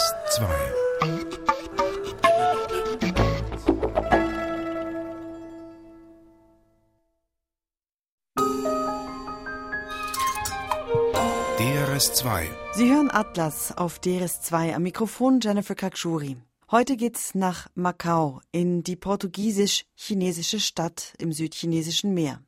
DRS2 DRS2 Sie hören Atlas auf DRS2 am Mikrofon Jennifer Kakshuri. Heute geht's nach Macau in die portugiesisch-chinesische Stadt im südchinesischen Meer.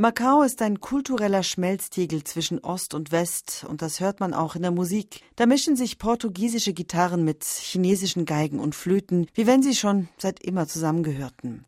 Macau ist ein kultureller Schmelztiegel zwischen Ost und West und das hört man auch in der Musik. Da mischen sich portugiesische Gitarren mit chinesischen Geigen und Flöten, wie wenn sie schon seit immer zusammengehörten.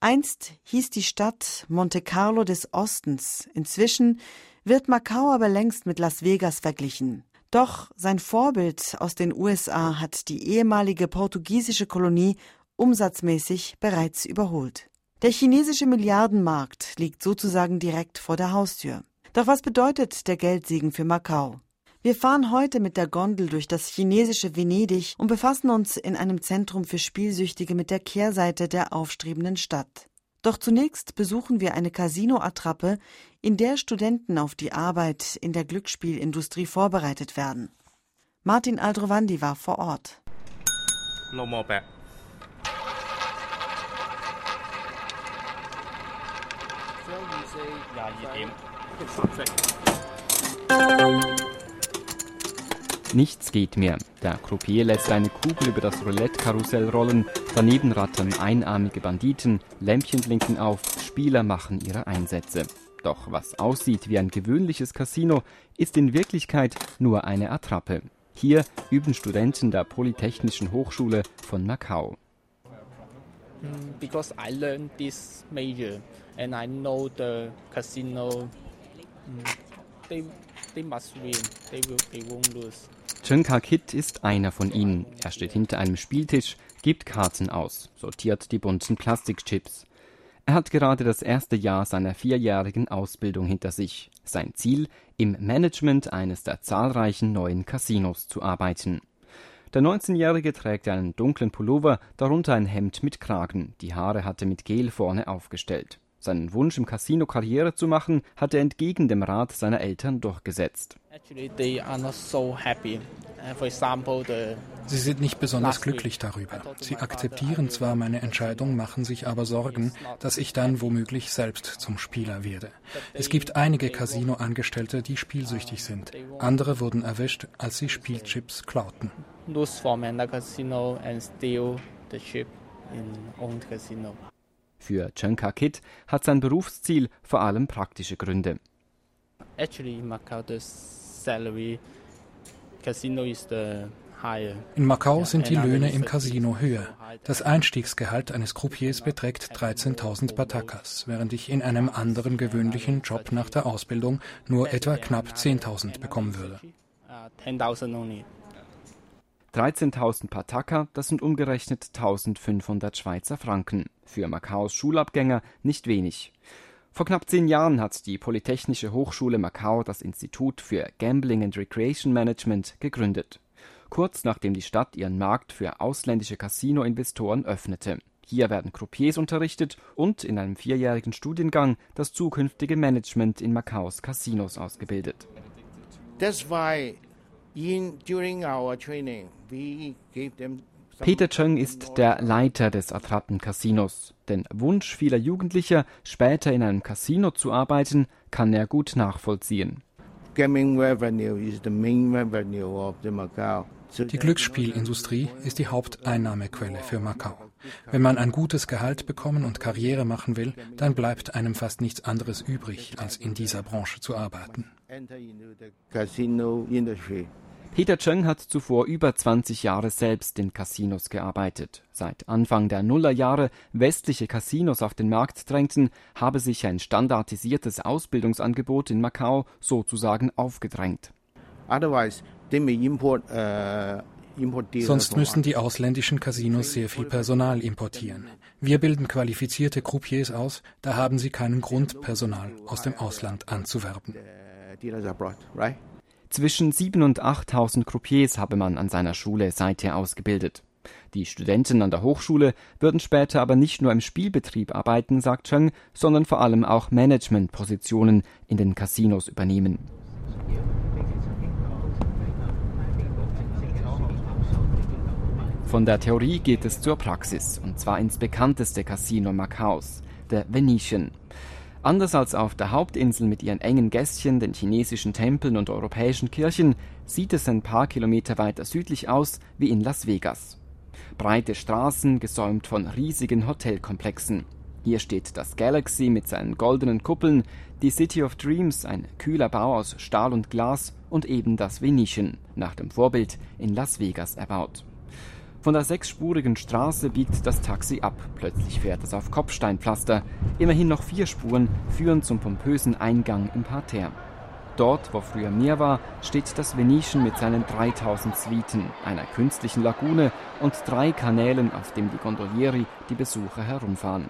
Einst hieß die Stadt Monte Carlo des Ostens, inzwischen wird Macau aber längst mit Las Vegas verglichen. Doch sein Vorbild aus den USA hat die ehemalige portugiesische Kolonie umsatzmäßig bereits überholt. Der chinesische Milliardenmarkt liegt sozusagen direkt vor der Haustür. Doch was bedeutet der Geldsegen für Macau? Wir fahren heute mit der Gondel durch das chinesische Venedig und befassen uns in einem Zentrum für Spielsüchtige mit der Kehrseite der aufstrebenden Stadt. Doch zunächst besuchen wir eine Casino-Attrappe, in der Studenten auf die Arbeit in der Glücksspielindustrie vorbereitet werden. Martin Aldrovandi war vor Ort. No more back. Nichts geht mehr. Der Croupier lässt eine Kugel über das Roulette-Karussell rollen, daneben rattern einarmige Banditen, Lämpchen blinken auf, Spieler machen ihre Einsätze. Doch was aussieht wie ein gewöhnliches Casino, ist in Wirklichkeit nur eine Attrappe. Hier üben Studenten der Polytechnischen Hochschule von Macau. Because I learned this major and I know the casino mm, they they must win they will they won't lose Chen Kit ist einer von ihnen. Er steht hinter einem Spieltisch, gibt Karten aus, sortiert die bunten Plastikchips. Er hat gerade das erste Jahr seiner vierjährigen Ausbildung hinter sich. Sein Ziel, im Management eines der zahlreichen neuen Casinos zu arbeiten. Der 19-Jährige trägt einen dunklen Pullover, darunter ein Hemd mit Kragen. Die Haare hat er mit Gel vorne aufgestellt. Seinen Wunsch, im Casino Karriere zu machen, hat er entgegen dem Rat seiner Eltern durchgesetzt. Uh, Sie sind nicht besonders glücklich darüber. Sie akzeptieren zwar meine Entscheidung, machen sich aber Sorgen, dass ich dann womöglich selbst zum Spieler werde. Es gibt einige Casino-Angestellte, die spielsüchtig sind. Andere wurden erwischt, als sie Spielchips klauten. Für Chen Ka-kit hat sein Berufsziel vor allem praktische Gründe. Actually, Macau, the salary casino is the in Macau sind die Löhne im Casino höher. Das Einstiegsgehalt eines Croupiers beträgt 13.000 Batakas, während ich in einem anderen gewöhnlichen Job nach der Ausbildung nur etwa knapp 10.000 bekommen würde. 13.000 Pataka, das sind umgerechnet 1.500 Schweizer Franken. Für Macaus Schulabgänger nicht wenig. Vor knapp zehn Jahren hat die Polytechnische Hochschule Macau das Institut für Gambling and Recreation Management gegründet. Kurz nachdem die Stadt ihren Markt für ausländische Casino-Investoren öffnete. Hier werden Croupiers unterrichtet und in einem vierjährigen Studiengang das zukünftige Management in Macaus Casinos ausgebildet. That's why in, during our training we gave them Peter Cheng ist der Leiter des Attrappen-Casinos. Den Wunsch vieler Jugendlicher, später in einem Casino zu arbeiten, kann er gut nachvollziehen. Die Glücksspielindustrie ist die Haupteinnahmequelle für Macau. Wenn man ein gutes Gehalt bekommen und Karriere machen will, dann bleibt einem fast nichts anderes übrig, als in dieser Branche zu arbeiten. Peter Cheng hat zuvor über 20 Jahre selbst in Casinos gearbeitet. Seit Anfang der Nullerjahre westliche Casinos auf den Markt drängten, habe sich ein standardisiertes Ausbildungsangebot in Macau sozusagen aufgedrängt. Sonst müssen die ausländischen Casinos sehr viel Personal importieren. Wir bilden qualifizierte Croupiers aus, da haben sie keinen Grund, Personal aus dem Ausland anzuwerben. Zwischen 7.000 und 8.000 Croupiers habe man an seiner Schule seither ausgebildet. Die Studenten an der Hochschule würden später aber nicht nur im Spielbetrieb arbeiten, sagt Cheng, sondern vor allem auch Managementpositionen in den Casinos übernehmen. Von der Theorie geht es zur Praxis, und zwar ins bekannteste Casino Macaus, der Venetian. Anders als auf der Hauptinsel mit ihren engen Gässchen, den chinesischen Tempeln und europäischen Kirchen, sieht es ein paar Kilometer weiter südlich aus wie in Las Vegas. Breite Straßen, gesäumt von riesigen Hotelkomplexen. Hier steht das Galaxy mit seinen goldenen Kuppeln, die City of Dreams, ein kühler Bau aus Stahl und Glas, und eben das Venetian, nach dem Vorbild in Las Vegas erbaut. Von der sechsspurigen Straße biegt das Taxi ab. Plötzlich fährt es auf Kopfsteinpflaster. Immerhin noch vier Spuren führen zum pompösen Eingang im Parterre. Dort, wo früher Meer war, steht das Venetian mit seinen 3000 Suiten, einer künstlichen Lagune und drei Kanälen, auf dem die Gondolieri die Besucher herumfahren.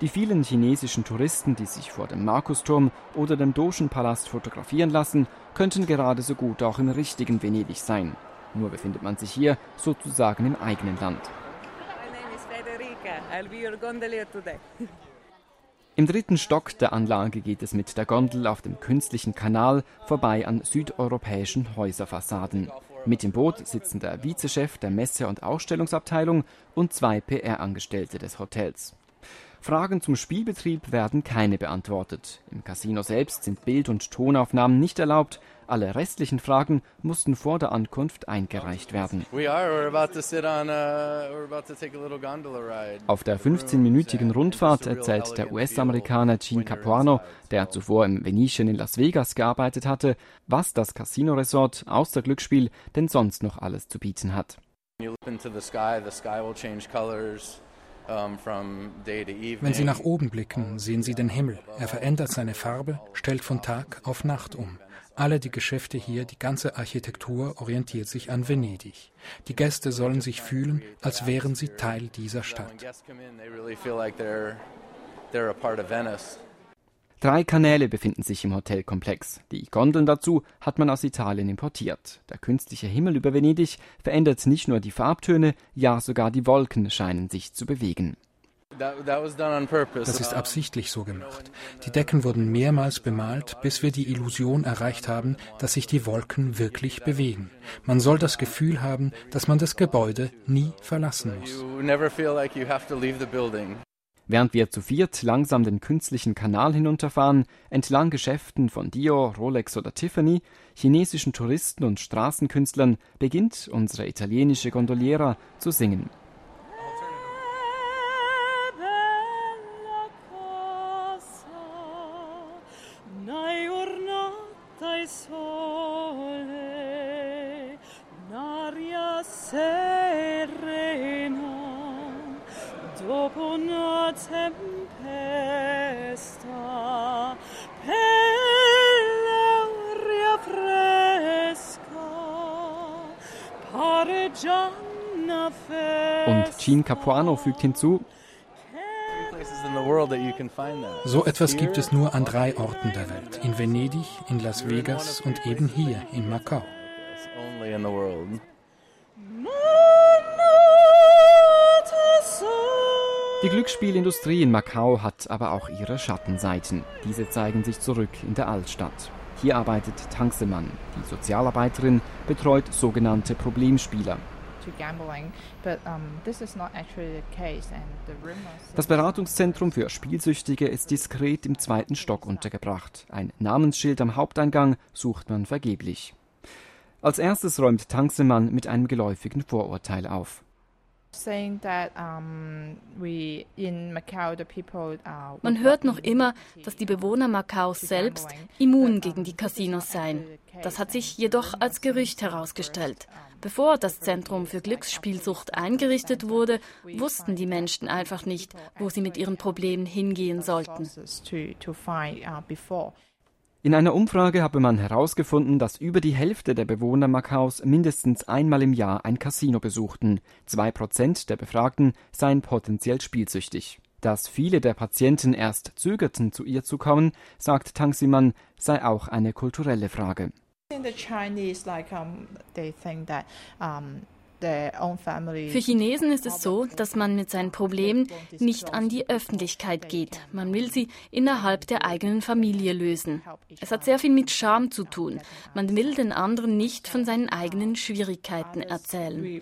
Die vielen chinesischen Touristen, die sich vor dem Markusturm oder dem Dogenpalast fotografieren lassen, könnten gerade so gut auch im richtigen Venedig sein. Nur befindet man sich hier sozusagen im eigenen Land. Im dritten Stock der Anlage geht es mit der Gondel auf dem künstlichen Kanal vorbei an südeuropäischen Häuserfassaden. Mit im Boot sitzen der Vizechef der Messe- und Ausstellungsabteilung und zwei PR-Angestellte des Hotels. Fragen zum Spielbetrieb werden keine beantwortet. Im Casino selbst sind Bild- und Tonaufnahmen nicht erlaubt. Alle restlichen Fragen mussten vor der Ankunft eingereicht werden. Auf der 15-minütigen Rundfahrt erzählt der US-Amerikaner Gene Capuano, der zuvor im Venetian in Las Vegas gearbeitet hatte, was das Casino-Resort außer Glücksspiel denn sonst noch alles zu bieten hat. Wenn Sie nach oben blicken, sehen Sie den Himmel. Er verändert seine Farbe, stellt von Tag auf Nacht um. Alle die Geschäfte hier, die ganze Architektur orientiert sich an Venedig. Die Gäste sollen sich fühlen, als wären sie Teil dieser Stadt. Drei Kanäle befinden sich im Hotelkomplex. Die Gondeln dazu hat man aus Italien importiert. Der künstliche Himmel über Venedig verändert nicht nur die Farbtöne, ja sogar die Wolken scheinen sich zu bewegen. Das ist absichtlich so gemacht. Die Decken wurden mehrmals bemalt, bis wir die Illusion erreicht haben, dass sich die Wolken wirklich bewegen. Man soll das Gefühl haben, dass man das Gebäude nie verlassen muss. Während wir zu viert langsam den künstlichen Kanal hinunterfahren, entlang Geschäften von Dior, Rolex oder Tiffany, chinesischen Touristen und Straßenkünstlern, beginnt unsere italienische Gondoliera zu singen. Und Jean Capuano fügt hinzu, so etwas gibt es nur an drei Orten der Welt. In Venedig, in Las Vegas und eben hier in Macau. Die Glücksspielindustrie in Macau hat aber auch ihre Schattenseiten. Diese zeigen sich zurück in der Altstadt. Hier arbeitet Tangsemann. Die Sozialarbeiterin betreut sogenannte Problemspieler. Das Beratungszentrum für Spielsüchtige ist diskret im zweiten Stock untergebracht. Ein Namensschild am Haupteingang sucht man vergeblich. Als erstes räumt Tangsemann mit einem geläufigen Vorurteil auf. Man hört noch immer, dass die Bewohner Makaus selbst immun gegen die Casinos seien. Das hat sich jedoch als Gerücht herausgestellt. Bevor das Zentrum für Glücksspielsucht eingerichtet wurde, wussten die Menschen einfach nicht, wo sie mit ihren Problemen hingehen sollten. In einer Umfrage habe man herausgefunden, dass über die Hälfte der Bewohner Makaus mindestens einmal im Jahr ein Casino besuchten. Zwei Prozent der Befragten seien potenziell spielsüchtig. Dass viele der Patienten erst zögerten, zu ihr zu kommen, sagt Tang Siman, sei auch eine kulturelle Frage. In the Chinese, like um, they think that um, für Chinesen ist es so, dass man mit seinen Problemen nicht an die Öffentlichkeit geht. Man will sie innerhalb der eigenen Familie lösen. Es hat sehr viel mit Scham zu tun. Man will den anderen nicht von seinen eigenen Schwierigkeiten erzählen.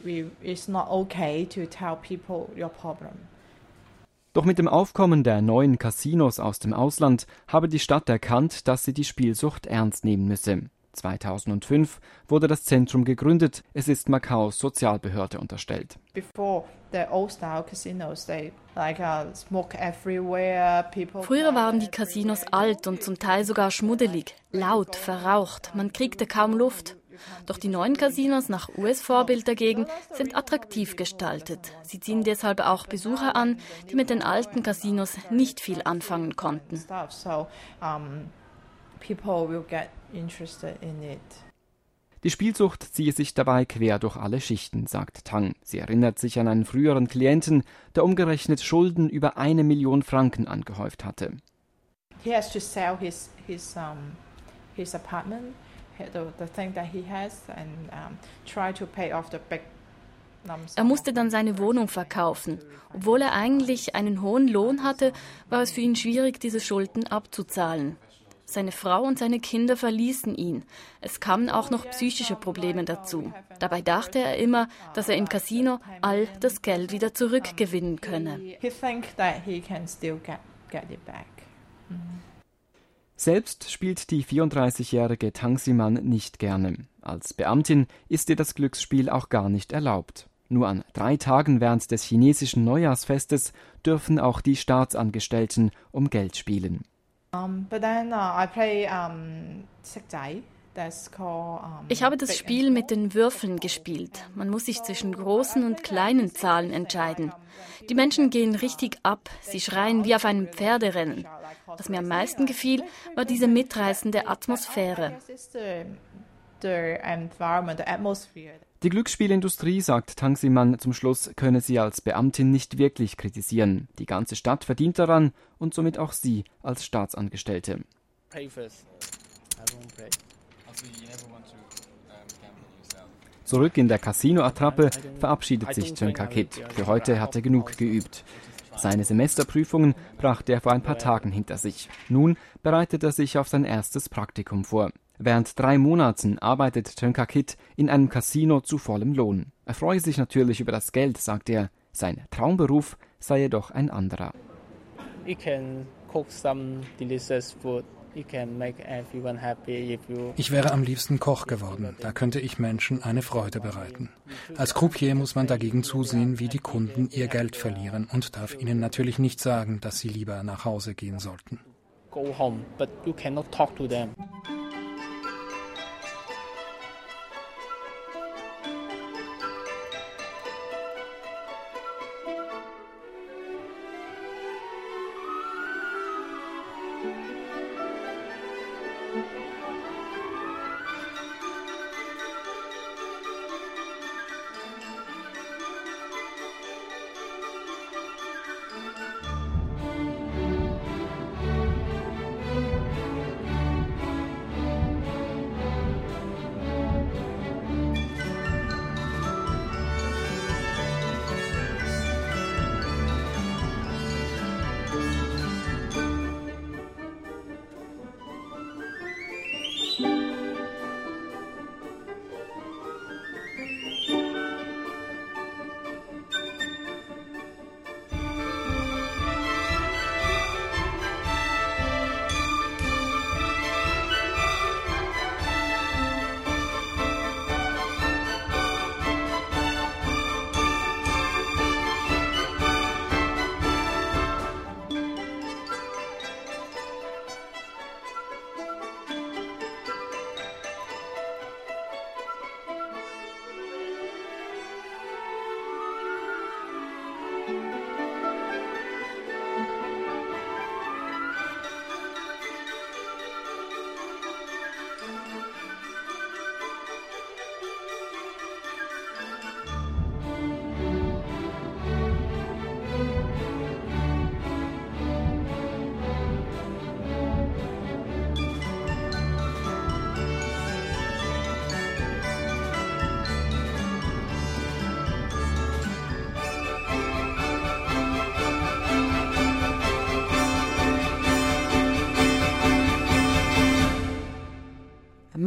Doch mit dem Aufkommen der neuen Casinos aus dem Ausland habe die Stadt erkannt, dass sie die Spielsucht ernst nehmen müsse. 2005 wurde das Zentrum gegründet. Es ist Macaus Sozialbehörde unterstellt. Uh, Früher waren die Casinos alt und zum Teil sogar schmuddelig, laut, verraucht. Man kriegte kaum Luft. Doch die neuen Casinos nach US-Vorbild dagegen sind attraktiv gestaltet. Sie ziehen deshalb auch Besucher an, die mit den alten Casinos nicht viel anfangen konnten people will get interested in it. Die Spielsucht ziehe sich dabei quer durch alle Schichten, sagt Tang. Sie erinnert sich an einen früheren Klienten, der umgerechnet Schulden über eine Million Franken angehäuft hatte. He has to sell his, his, um, his apartment, the, the thing that he has, and um, try to pay off the big er musste dann seine Wohnung verkaufen. Obwohl er eigentlich einen hohen Lohn hatte, war es für ihn schwierig, diese Schulden abzuzahlen. Seine Frau und seine Kinder verließen ihn. Es kamen auch noch psychische Probleme dazu. Dabei dachte er immer, dass er im Casino all das Geld wieder zurückgewinnen könne. Selbst spielt die 34-jährige Tangsiman nicht gerne. Als Beamtin ist ihr das Glücksspiel auch gar nicht erlaubt. Nur an drei Tagen während des chinesischen Neujahrsfestes dürfen auch die Staatsangestellten um Geld spielen. Uh, ich habe das Spiel mit den Würfeln gespielt. Man muss sich zwischen großen und kleinen Zahlen entscheiden. Die Menschen gehen richtig ab, sie schreien wie auf einem Pferderennen. Was mir am meisten gefiel, war diese mitreißende Atmosphäre. Die Glücksspielindustrie, sagt Tang Siman zum Schluss, könne sie als Beamtin nicht wirklich kritisieren. Die ganze Stadt verdient daran und somit auch sie als Staatsangestellte. Zurück in der Casino-Attrappe verabschiedet sich Chönka Kit. Für heute hat er genug geübt. Seine Semesterprüfungen brachte er vor ein paar Tagen hinter sich. Nun bereitet er sich auf sein erstes Praktikum vor. Während drei Monaten arbeitet Tönka Kit in einem Casino zu vollem Lohn. Er freue sich natürlich über das Geld, sagt er. Sein Traumberuf sei jedoch ein anderer. Ich can cook some delicious food. Ich wäre am liebsten Koch geworden. Da könnte ich Menschen eine Freude bereiten. Als Croupier muss man dagegen zusehen, wie die Kunden ihr Geld verlieren und darf ihnen natürlich nicht sagen, dass sie lieber nach Hause gehen sollten. Go home, but you cannot talk to them.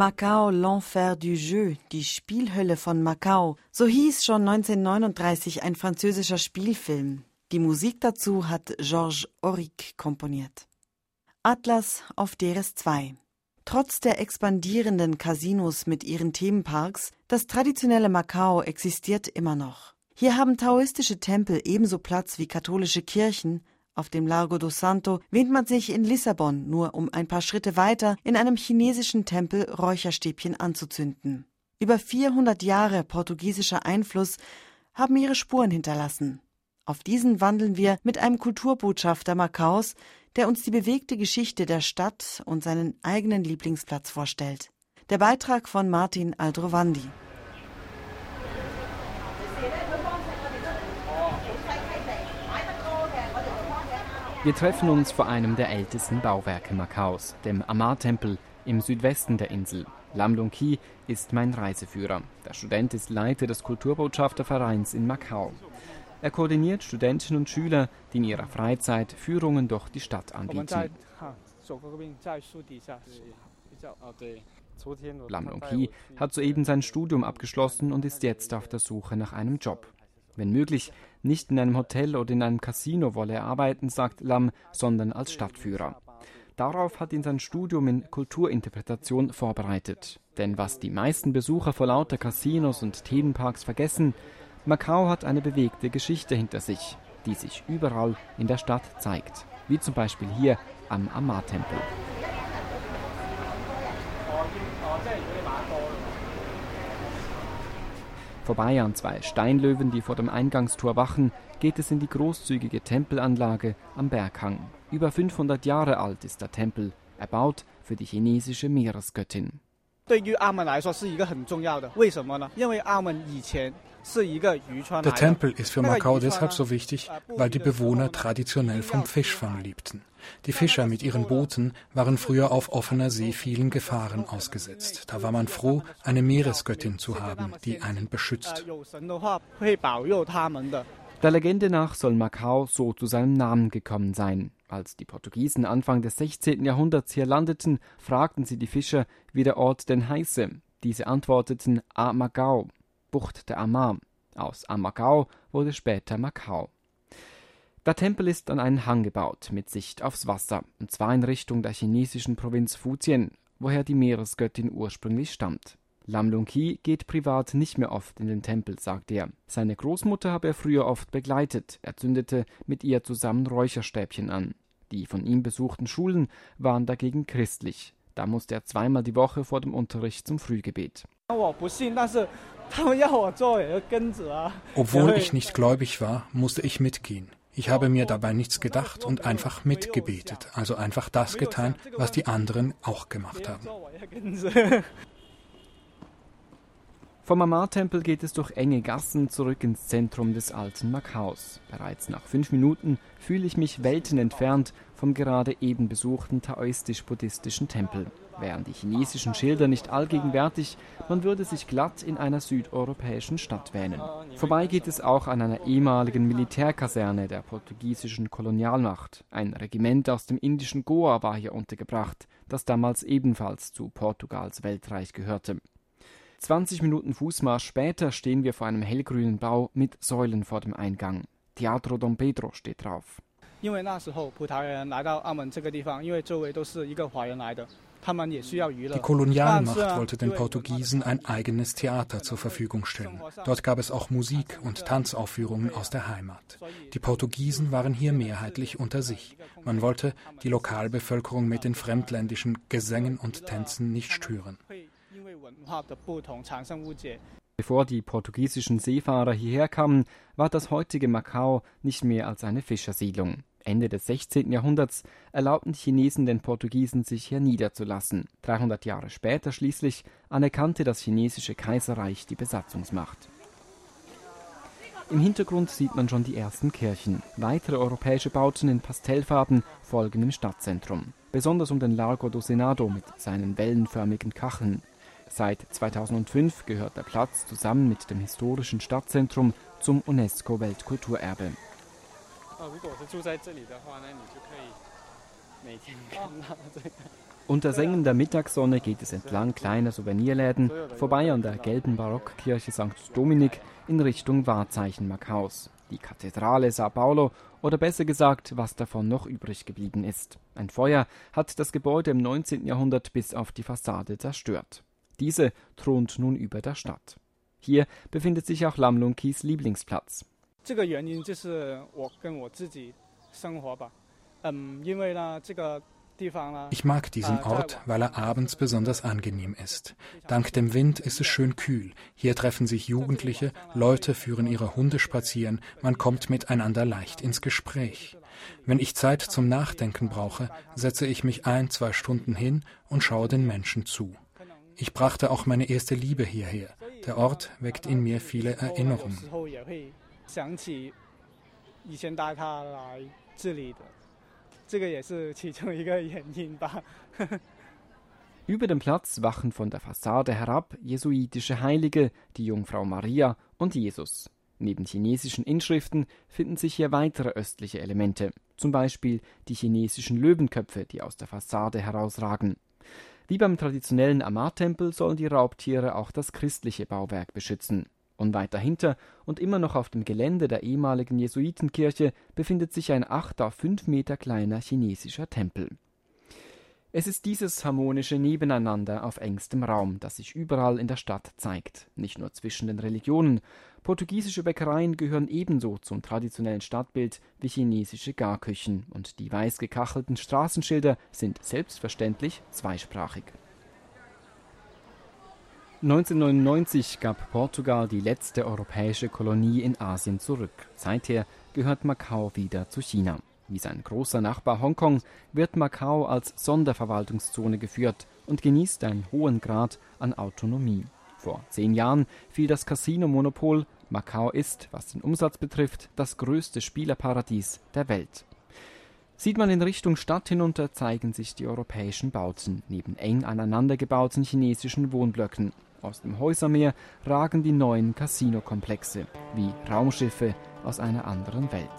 Macau, l'Enfer du Jeu, die Spielhölle von Macau, so hieß schon 1939 ein französischer Spielfilm. Die Musik dazu hat Georges Auric komponiert. Atlas auf Deres 2 Trotz der expandierenden Casinos mit ihren Themenparks, das traditionelle Macau existiert immer noch. Hier haben taoistische Tempel ebenso Platz wie katholische Kirchen, auf dem Largo do Santo wähnt man sich in Lissabon, nur um ein paar Schritte weiter in einem chinesischen Tempel Räucherstäbchen anzuzünden. Über 400 Jahre portugiesischer Einfluss haben ihre Spuren hinterlassen. Auf diesen wandeln wir mit einem Kulturbotschafter Makaus, der uns die bewegte Geschichte der Stadt und seinen eigenen Lieblingsplatz vorstellt. Der Beitrag von Martin Aldrovandi. Wir treffen uns vor einem der ältesten Bauwerke Makaus, dem Amar-Tempel im Südwesten der Insel. Lam Lung Ki ist mein Reiseführer. Der Student ist Leiter des Kulturbotschaftervereins in Macau. Er koordiniert Studenten und Schüler, die in ihrer Freizeit Führungen durch die Stadt anbieten. Lam Lung Ki hat soeben sein Studium abgeschlossen und ist jetzt auf der Suche nach einem Job. Wenn möglich, nicht in einem Hotel oder in einem Casino wolle er arbeiten, sagt Lam, sondern als Stadtführer. Darauf hat ihn sein Studium in Kulturinterpretation vorbereitet. Denn was die meisten Besucher vor lauter Casinos und Themenparks vergessen, Macau hat eine bewegte Geschichte hinter sich, die sich überall in der Stadt zeigt. Wie zum Beispiel hier am Amar-Tempel. Vorbei an zwei Steinlöwen, die vor dem Eingangstor wachen, geht es in die großzügige Tempelanlage am Berghang. Über 500 Jahre alt ist der Tempel, erbaut für die chinesische Meeresgöttin. Der Tempel ist für Macau deshalb so wichtig, weil die Bewohner traditionell vom Fischfang liebten. Die Fischer mit ihren Booten waren früher auf offener See vielen Gefahren ausgesetzt. Da war man froh, eine Meeresgöttin zu haben, die einen beschützt. Der Legende nach soll Macau so zu seinem Namen gekommen sein. Als die Portugiesen Anfang des 16. Jahrhunderts hier landeten, fragten sie die Fischer, wie der Ort denn heiße. Diese antworteten Amagao, Bucht der Amar. Aus Amagao wurde später Macau. Der Tempel ist an einen Hang gebaut, mit Sicht aufs Wasser, und zwar in Richtung der chinesischen Provinz Fujian, woher die Meeresgöttin ursprünglich stammt. Lam Lung Ki geht privat nicht mehr oft in den Tempel, sagt er. Seine Großmutter habe er früher oft begleitet. Er zündete mit ihr zusammen Räucherstäbchen an. Die von ihm besuchten Schulen waren dagegen christlich. Da musste er zweimal die Woche vor dem Unterricht zum Frühgebet. Obwohl ich nicht gläubig war, musste ich mitgehen. Ich habe mir dabei nichts gedacht und einfach mitgebetet, also einfach das getan, was die anderen auch gemacht haben. Vom Amar-Tempel geht es durch enge Gassen zurück ins Zentrum des alten Makaus. Bereits nach fünf Minuten fühle ich mich Welten entfernt vom gerade eben besuchten taoistisch-buddhistischen Tempel. Wären die chinesischen Schilder nicht allgegenwärtig, man würde sich glatt in einer südeuropäischen Stadt wähnen. Vorbei geht es auch an einer ehemaligen Militärkaserne der portugiesischen Kolonialmacht. Ein Regiment aus dem indischen Goa war hier untergebracht, das damals ebenfalls zu Portugals Weltreich gehörte. 20 Minuten Fußmarsch später stehen wir vor einem hellgrünen Bau mit Säulen vor dem Eingang. Teatro Dom Pedro steht drauf. Die Kolonialmacht wollte den Portugiesen ein eigenes Theater zur Verfügung stellen. Dort gab es auch Musik und Tanzaufführungen aus der Heimat. Die Portugiesen waren hier mehrheitlich unter sich. Man wollte die Lokalbevölkerung mit den fremdländischen Gesängen und Tänzen nicht stören. Bevor die portugiesischen Seefahrer hierher kamen, war das heutige Macau nicht mehr als eine Fischersiedlung. Ende des 16. Jahrhunderts erlaubten die Chinesen den Portugiesen, sich hier niederzulassen. 300 Jahre später schließlich anerkannte das chinesische Kaiserreich die Besatzungsmacht. Im Hintergrund sieht man schon die ersten Kirchen. Weitere europäische Bauten in Pastellfarben folgen im Stadtzentrum. Besonders um den Largo do Senado mit seinen wellenförmigen Kacheln. Seit 2005 gehört der Platz zusammen mit dem historischen Stadtzentrum zum UNESCO-Weltkulturerbe. Unter sengender Mittagssonne geht es entlang kleiner Souvenirläden vorbei an der gelben Barockkirche St. Dominik in Richtung Wahrzeichen Macaus, die Kathedrale Sao Paulo oder besser gesagt, was davon noch übrig geblieben ist. Ein Feuer hat das Gebäude im 19. Jahrhundert bis auf die Fassade zerstört. Diese thront nun über der Stadt. Hier befindet sich auch Lam Lung Kis Lieblingsplatz. Ich mag diesen Ort, weil er abends besonders angenehm ist. Dank dem Wind ist es schön kühl. Hier treffen sich Jugendliche, Leute führen ihre Hunde spazieren, man kommt miteinander leicht ins Gespräch. Wenn ich Zeit zum Nachdenken brauche, setze ich mich ein, zwei Stunden hin und schaue den Menschen zu. Ich brachte auch meine erste Liebe hierher. Der Ort weckt in mir viele Erinnerungen. Über dem Platz wachen von der Fassade herab jesuitische Heilige, die Jungfrau Maria und Jesus. Neben chinesischen Inschriften finden sich hier weitere östliche Elemente, zum Beispiel die chinesischen Löwenköpfe, die aus der Fassade herausragen. Wie beim traditionellen Amar-Tempel sollen die Raubtiere auch das christliche Bauwerk beschützen. Unweit dahinter und immer noch auf dem Gelände der ehemaligen Jesuitenkirche befindet sich ein acht auf fünf Meter kleiner chinesischer Tempel. Es ist dieses harmonische Nebeneinander auf engstem Raum, das sich überall in der Stadt zeigt, nicht nur zwischen den Religionen. Portugiesische Bäckereien gehören ebenso zum traditionellen Stadtbild wie chinesische Garküchen, und die weiß gekachelten Straßenschilder sind selbstverständlich zweisprachig. 1999 gab Portugal die letzte europäische Kolonie in Asien zurück. Seither gehört Macau wieder zu China. Wie sein großer Nachbar Hongkong wird Macau als Sonderverwaltungszone geführt und genießt einen hohen Grad an Autonomie. Vor zehn Jahren fiel das Casino-Monopol. Macau ist, was den Umsatz betrifft, das größte Spielerparadies der Welt. Sieht man in Richtung Stadt hinunter, zeigen sich die europäischen Bauten neben eng aneinandergebauten chinesischen Wohnblöcken. Aus dem Häusermeer ragen die neuen Casino-Komplexe wie Raumschiffe aus einer anderen Welt.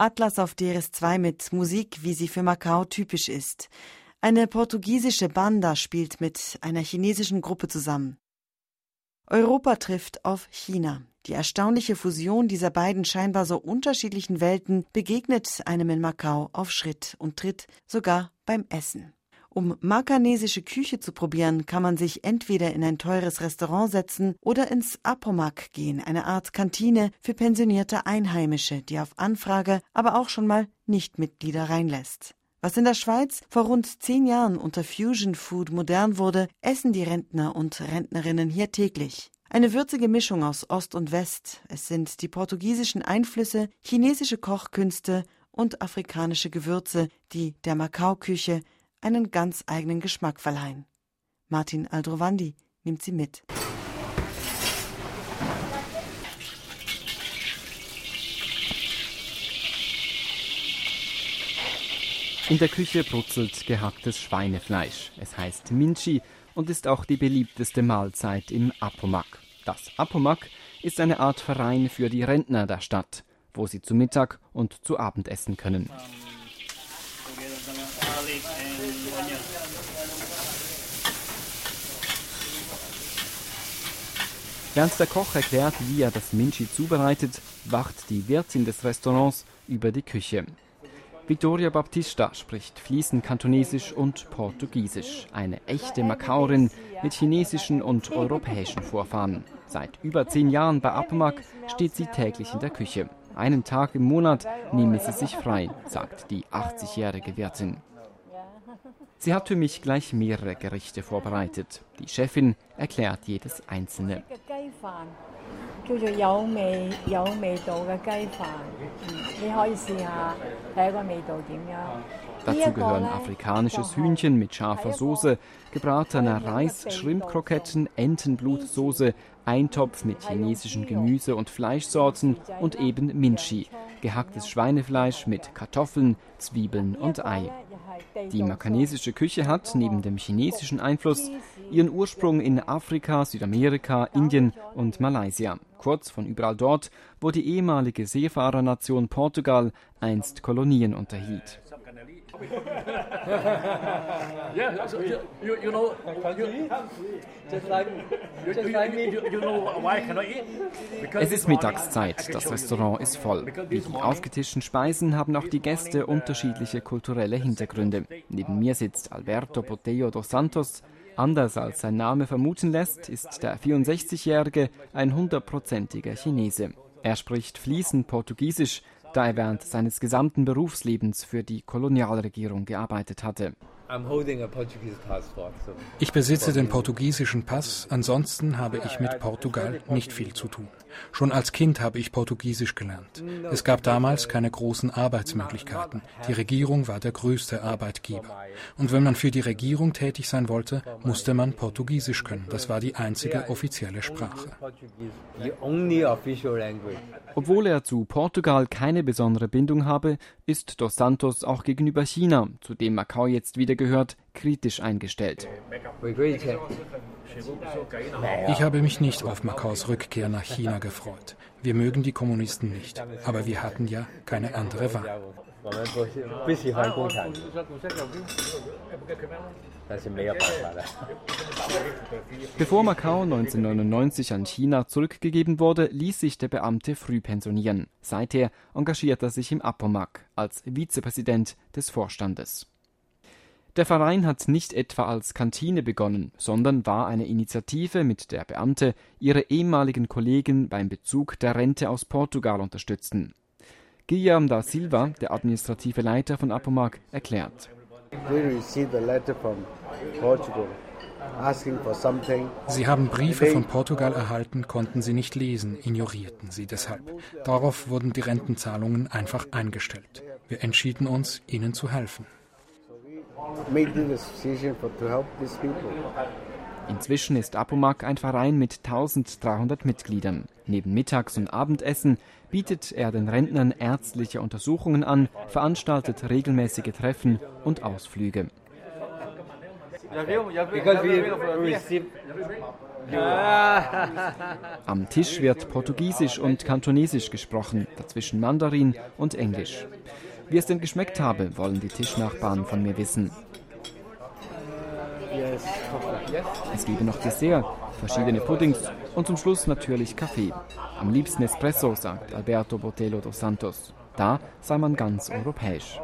Atlas auf DRS2 mit Musik, wie sie für Macau typisch ist. Eine portugiesische Banda spielt mit einer chinesischen Gruppe zusammen. Europa trifft auf China. Die erstaunliche Fusion dieser beiden scheinbar so unterschiedlichen Welten begegnet einem in Macau auf Schritt und Tritt, sogar beim Essen. Um makanesische Küche zu probieren, kann man sich entweder in ein teures Restaurant setzen oder ins Apomak gehen, eine Art Kantine für pensionierte Einheimische, die auf Anfrage aber auch schon mal Nichtmitglieder reinlässt. Was in der Schweiz vor rund zehn Jahren unter Fusion Food modern wurde, essen die Rentner und Rentnerinnen hier täglich. Eine würzige Mischung aus Ost und West. Es sind die portugiesischen Einflüsse, chinesische Kochkünste und afrikanische Gewürze, die der Macau-Küche einen ganz eigenen Geschmack verleihen. Martin Aldrovandi nimmt sie mit. In der Küche brutzelt gehacktes Schweinefleisch. Es heißt Minchi und ist auch die beliebteste Mahlzeit im Apomak. Das Apomak ist eine Art Verein für die Rentner der Stadt, wo sie zu Mittag und zu Abend essen können. Während der Koch erklärt, wie er das Minchi zubereitet, wacht die Wirtin des Restaurants über die Küche. Victoria Baptista spricht fließend Kantonesisch und Portugiesisch. Eine echte Makauerin mit chinesischen und europäischen Vorfahren. Seit über zehn Jahren bei Apomak steht sie täglich in der Küche. Einen Tag im Monat nehme sie sich frei, sagt die 80-jährige Wirtin. Sie hat für mich gleich mehrere Gerichte vorbereitet. Die Chefin erklärt jedes einzelne. Dazu gehören afrikanisches Hühnchen mit scharfer Soße, gebratener Reis, Schrimpkroketten, Entenblutsoße, Eintopf mit chinesischen Gemüse- und Fleischsorten und eben Minchi, gehacktes Schweinefleisch mit Kartoffeln, Zwiebeln und Ei. Die makanesische Küche hat neben dem chinesischen Einfluss ihren Ursprung in Afrika, Südamerika, Indien und Malaysia, kurz von überall dort, wo die ehemalige Seefahrernation Portugal einst Kolonien unterhielt. Es ist Mittagszeit, das Restaurant ist voll. Wie die aufgetischten Speisen haben auch die Gäste unterschiedliche kulturelle Hintergründe. Neben mir sitzt Alberto Botello dos Santos. Anders als sein Name vermuten lässt, ist der 64-Jährige ein hundertprozentiger Chinese. Er spricht fließend Portugiesisch, da er während seines gesamten Berufslebens für die Kolonialregierung gearbeitet hatte. Ich besitze den portugiesischen Pass, ansonsten habe ich mit Portugal nicht viel zu tun. Schon als Kind habe ich Portugiesisch gelernt. Es gab damals keine großen Arbeitsmöglichkeiten. Die Regierung war der größte Arbeitgeber. Und wenn man für die Regierung tätig sein wollte, musste man Portugiesisch können. Das war die einzige offizielle Sprache. Obwohl er zu Portugal keine besondere Bindung habe, ist Dos Santos auch gegenüber China, zu dem Macau jetzt wieder gehört, kritisch eingestellt. Ich habe mich nicht auf Macaus Rückkehr nach China gefreut. Wir mögen die Kommunisten nicht, aber wir hatten ja keine andere Wahl. Bevor Macau 1999 an China zurückgegeben wurde, ließ sich der Beamte früh pensionieren. Seither engagiert er sich im Apomac als Vizepräsident des Vorstandes. Der Verein hat nicht etwa als Kantine begonnen, sondern war eine Initiative, mit der Beamte ihre ehemaligen Kollegen beim Bezug der Rente aus Portugal unterstützten. Guilherme da Silva, der administrative Leiter von Apomac, erklärt. Sie haben Briefe von Portugal erhalten, konnten sie nicht lesen, ignorierten sie deshalb. Darauf wurden die Rentenzahlungen einfach eingestellt. Wir entschieden uns, ihnen zu helfen. Inzwischen ist Apomac ein Verein mit 1300 Mitgliedern. Neben Mittags- und Abendessen bietet er den Rentnern ärztliche Untersuchungen an, veranstaltet regelmäßige Treffen und Ausflüge. Am Tisch wird Portugiesisch und Kantonesisch gesprochen, dazwischen Mandarin und Englisch. Wie es denn geschmeckt habe, wollen die Tischnachbarn von mir wissen. Es gebe noch Dessert, verschiedene Puddings und zum Schluss natürlich Kaffee. Am liebsten Espresso, sagt Alberto Botello dos Santos. Da sei man ganz europäisch.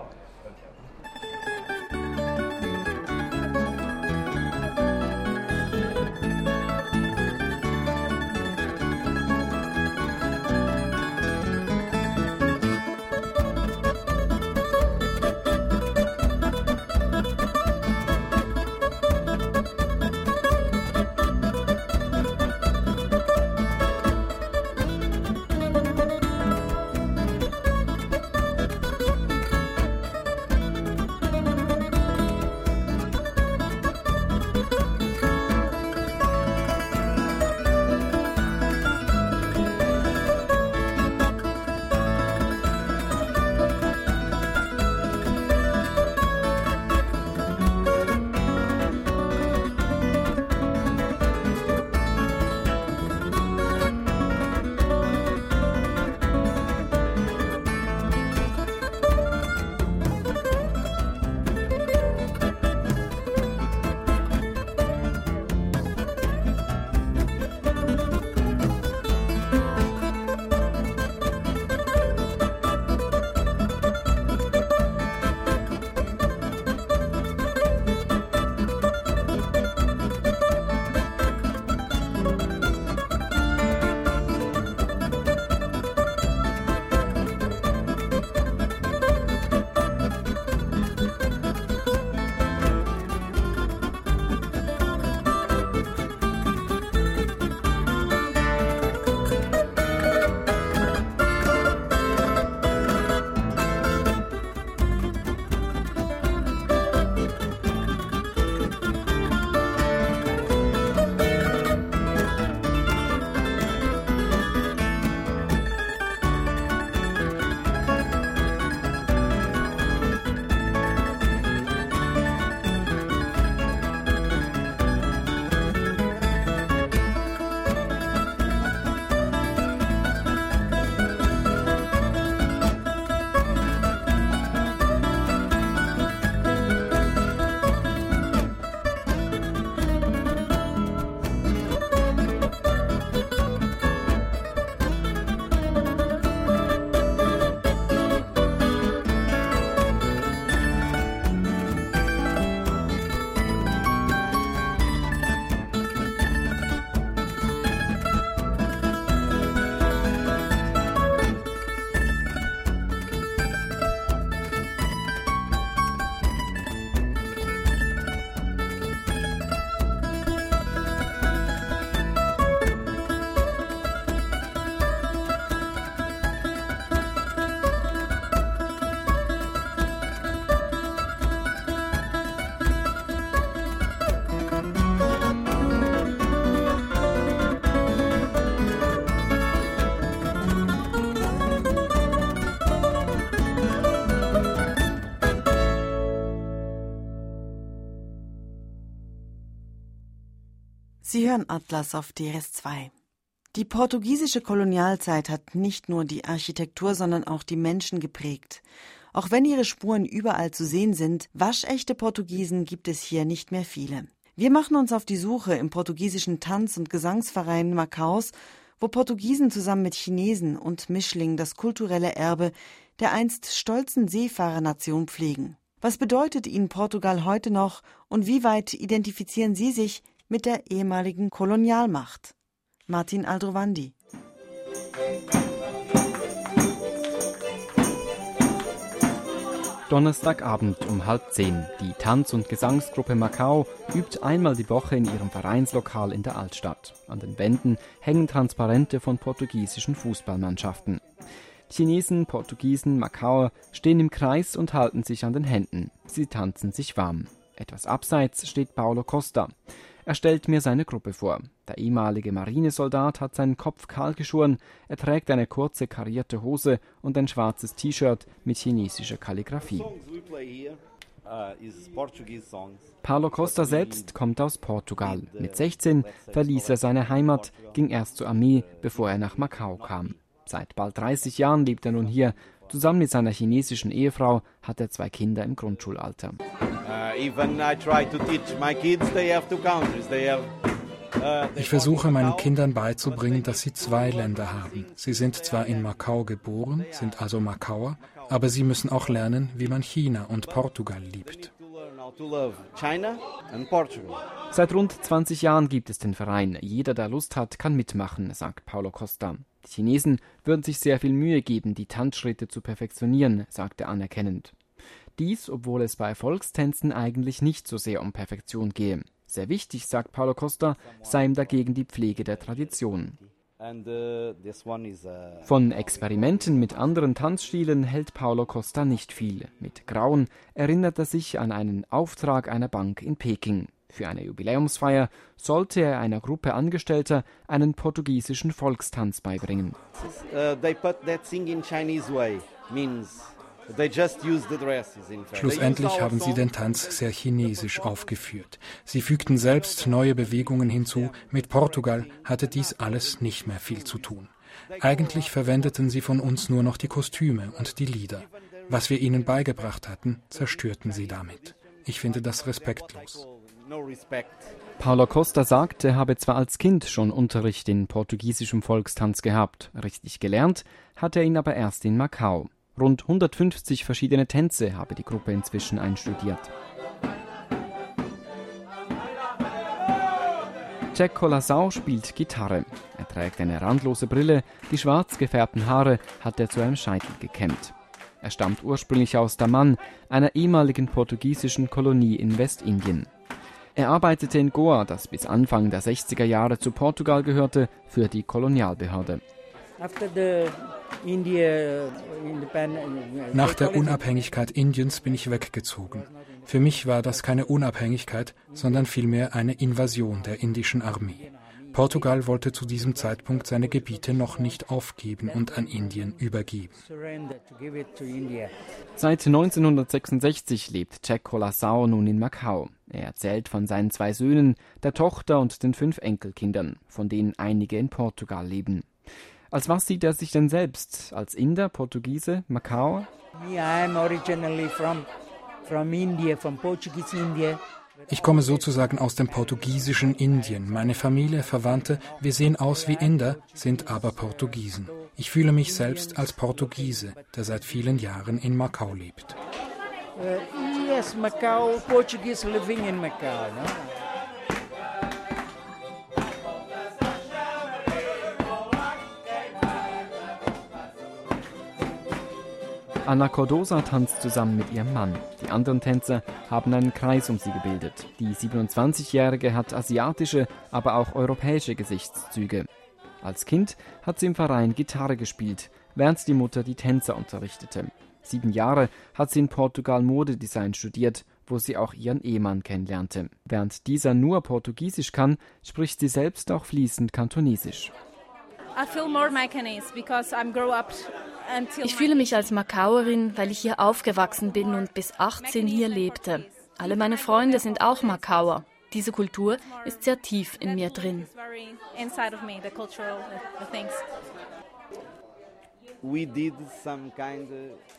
Sie hören Atlas auf DRS2. Die portugiesische Kolonialzeit hat nicht nur die Architektur, sondern auch die Menschen geprägt. Auch wenn ihre Spuren überall zu sehen sind, waschechte Portugiesen gibt es hier nicht mehr viele. Wir machen uns auf die Suche im portugiesischen Tanz- und Gesangsverein Macaus, wo Portugiesen zusammen mit Chinesen und Mischlingen das kulturelle Erbe der einst stolzen Seefahrernation pflegen. Was bedeutet Ihnen Portugal heute noch und wie weit identifizieren Sie sich mit der ehemaligen Kolonialmacht? Martin Aldrovandi. Donnerstagabend um halb zehn. Die Tanz- und Gesangsgruppe Macau übt einmal die Woche in ihrem Vereinslokal in der Altstadt. An den Wänden hängen Transparente von portugiesischen Fußballmannschaften. Chinesen, Portugiesen, Macauer stehen im Kreis und halten sich an den Händen. Sie tanzen sich warm. Etwas abseits steht Paulo Costa. Er stellt mir seine Gruppe vor. Der ehemalige Marinesoldat hat seinen Kopf kahl geschoren, er trägt eine kurze karierte Hose und ein schwarzes T-Shirt mit chinesischer Kalligraphie. Paulo Costa selbst kommt aus Portugal. Mit 16 verließ er seine Heimat, ging erst zur Armee, bevor er nach Macau kam. Seit bald 30 Jahren lebt er nun hier. Zusammen mit seiner chinesischen Ehefrau hat er zwei Kinder im Grundschulalter. Uh, uh, ich versuche meinen Kindern beizubringen, dass sie zwei Länder haben. Sie sind zwar in Macau geboren, sind also Macauer, aber sie müssen auch lernen, wie man China und Portugal liebt. Seit rund 20 Jahren gibt es den Verein. Jeder, der Lust hat, kann mitmachen, sagt Paulo Costa. Die Chinesen würden sich sehr viel Mühe geben, die Tanzschritte zu perfektionieren, sagt er anerkennend. Dies, obwohl es bei Volkstänzen eigentlich nicht so sehr um Perfektion gehe. Sehr wichtig, sagt Paulo Costa, sei ihm dagegen die Pflege der Tradition. Uh, Von Experimenten mit anderen Tanzstilen hält Paulo Costa nicht viel. Mit Grauen erinnert er sich an einen Auftrag einer Bank in Peking. Für eine Jubiläumsfeier sollte er einer Gruppe Angestellter einen portugiesischen Volkstanz beibringen. Uh, Schlussendlich haben sie den Tanz sehr chinesisch aufgeführt. Sie fügten selbst neue Bewegungen hinzu. Mit Portugal hatte dies alles nicht mehr viel zu tun. Eigentlich verwendeten sie von uns nur noch die Kostüme und die Lieder. Was wir ihnen beigebracht hatten, zerstörten sie damit. Ich finde das respektlos. Paulo Costa sagt, er habe zwar als Kind schon Unterricht in portugiesischem Volkstanz gehabt, richtig gelernt hat er ihn aber erst in Macau. Rund 150 verschiedene Tänze habe die Gruppe inzwischen einstudiert. Jack Colasau spielt Gitarre. Er trägt eine randlose Brille, die schwarz gefärbten Haare hat er zu einem Scheitel gekämmt. Er stammt ursprünglich aus Daman, einer ehemaligen portugiesischen Kolonie in Westindien. Er arbeitete in Goa, das bis Anfang der 60er Jahre zu Portugal gehörte, für die Kolonialbehörde. Nach der Unabhängigkeit Indiens bin ich weggezogen. Für mich war das keine Unabhängigkeit, sondern vielmehr eine Invasion der indischen Armee. Portugal wollte zu diesem Zeitpunkt seine Gebiete noch nicht aufgeben und an Indien übergeben. Seit 1966 lebt Jack Colasau nun in Macau. Er erzählt von seinen zwei Söhnen, der Tochter und den fünf Enkelkindern, von denen einige in Portugal leben. Als was sieht er sich denn selbst? Als Inder, Portugiese, Macau? Ich komme sozusagen aus dem portugiesischen Indien. Meine Familie, Verwandte, wir sehen aus wie Inder, sind aber Portugiesen. Ich fühle mich selbst als Portugiese, der seit vielen Jahren in Macau lebt. Uh, yes, Macau, Portuguese living in Macau. No? Anna Cordosa tanzt zusammen mit ihrem Mann. Die anderen Tänzer haben einen Kreis um sie gebildet. Die 27-Jährige hat asiatische, aber auch europäische Gesichtszüge. Als Kind hat sie im Verein Gitarre gespielt, während die Mutter die Tänzer unterrichtete. Sieben Jahre hat sie in Portugal Modedesign studiert, wo sie auch ihren Ehemann kennenlernte. Während dieser nur Portugiesisch kann, spricht sie selbst auch fließend Kantonesisch. I feel more Macanese because I'm grow up ich fühle mich als Makauerin, weil ich hier aufgewachsen bin und bis 18 hier lebte. Alle meine Freunde sind auch Makauer. Diese Kultur ist sehr tief in mir drin.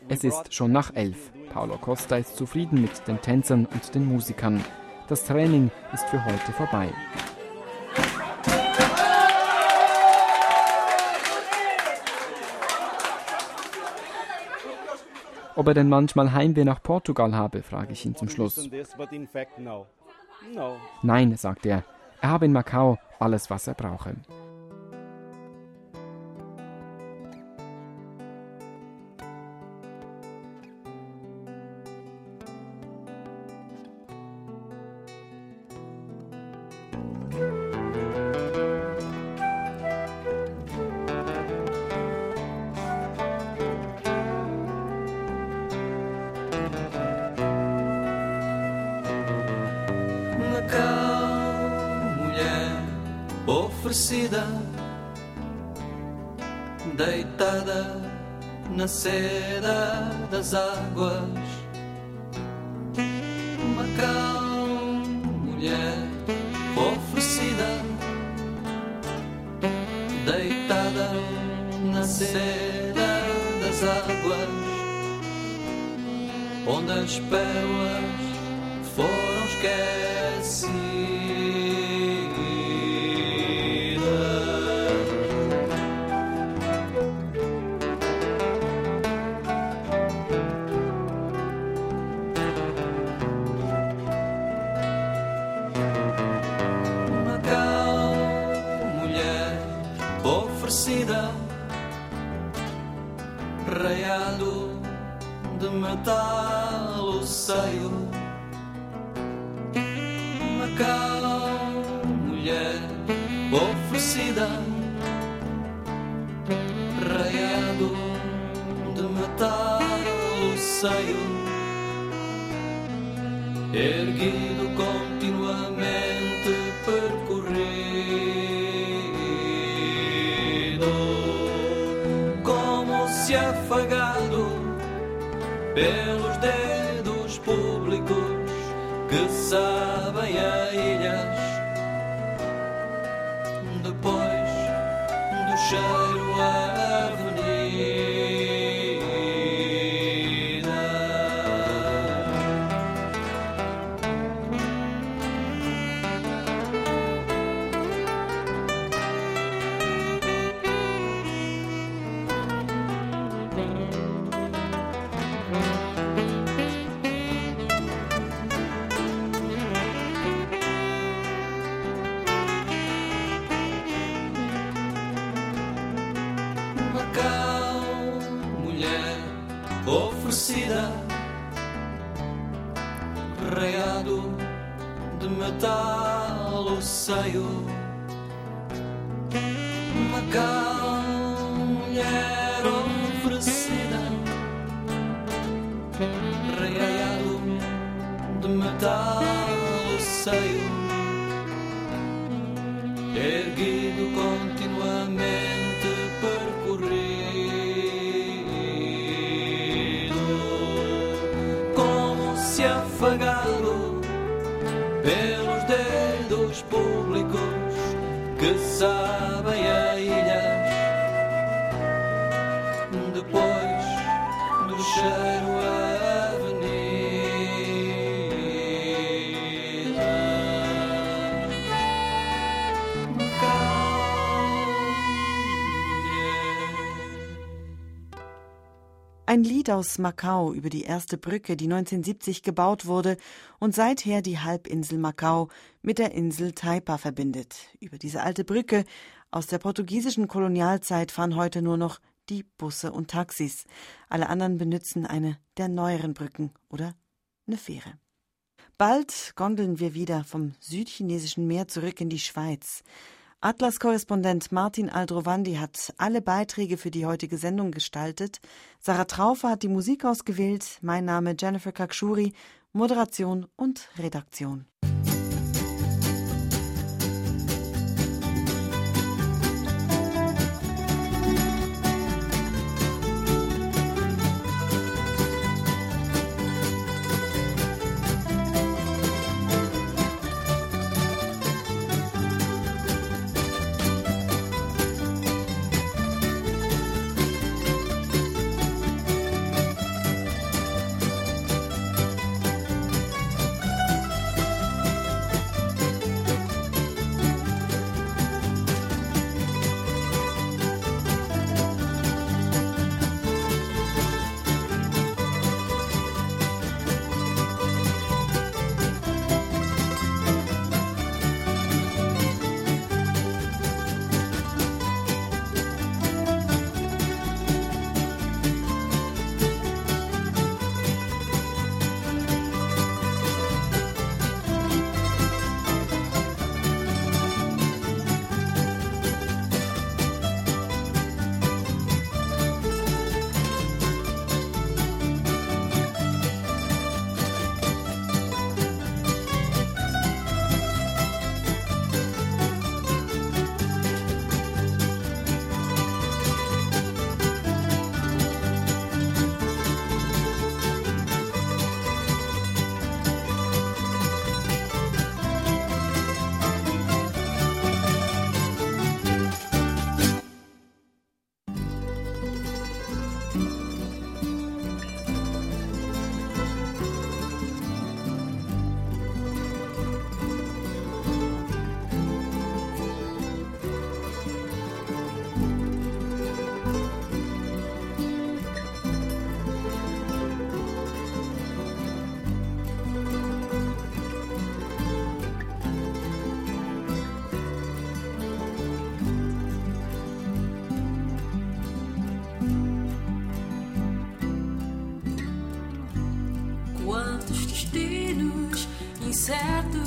Es ist schon nach elf. Paulo Costa ist zufrieden mit den Tänzern und den Musikern. Das Training ist für heute vorbei. Ob er denn manchmal Heimweh nach Portugal habe, frage ich ihn zum Schluss. Nein, sagt er. Er habe in Macau alles, was er brauche. Águas. Macau, mulher oferecida, deitada na seda das águas, onde as pérolas foram esquecidas. Metal o seio. Macau, mulher oferecida, raiado de metal o seio, erguido been afagado pelos dedos públicos que sabem a Ein Lied aus Macau über die erste Brücke, die 1970 gebaut wurde und seither die Halbinsel Macau mit der Insel Taipa verbindet. Über diese alte Brücke aus der portugiesischen Kolonialzeit fahren heute nur noch die Busse und Taxis. Alle anderen benutzen eine der neueren Brücken oder eine Fähre. Bald gondeln wir wieder vom südchinesischen Meer zurück in die Schweiz. Atlas-Korrespondent Martin Aldrovandi hat alle Beiträge für die heutige Sendung gestaltet. Sarah Traufer hat die Musik ausgewählt. Mein Name Jennifer Kakshuri, Moderation und Redaktion. certo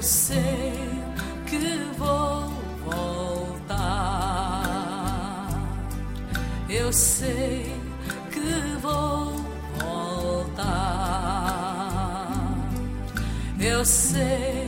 eu sei que vou voltar. Eu sei que vou voltar. Eu sei.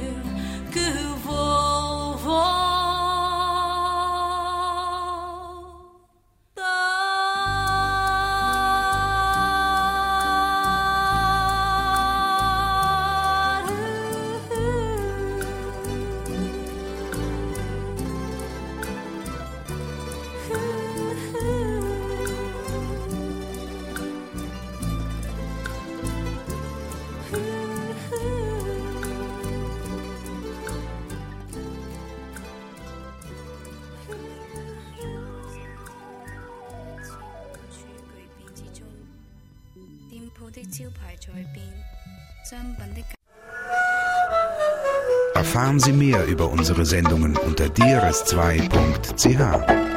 Erfahren Sie mehr über unsere Sendungen unter drs2.ch.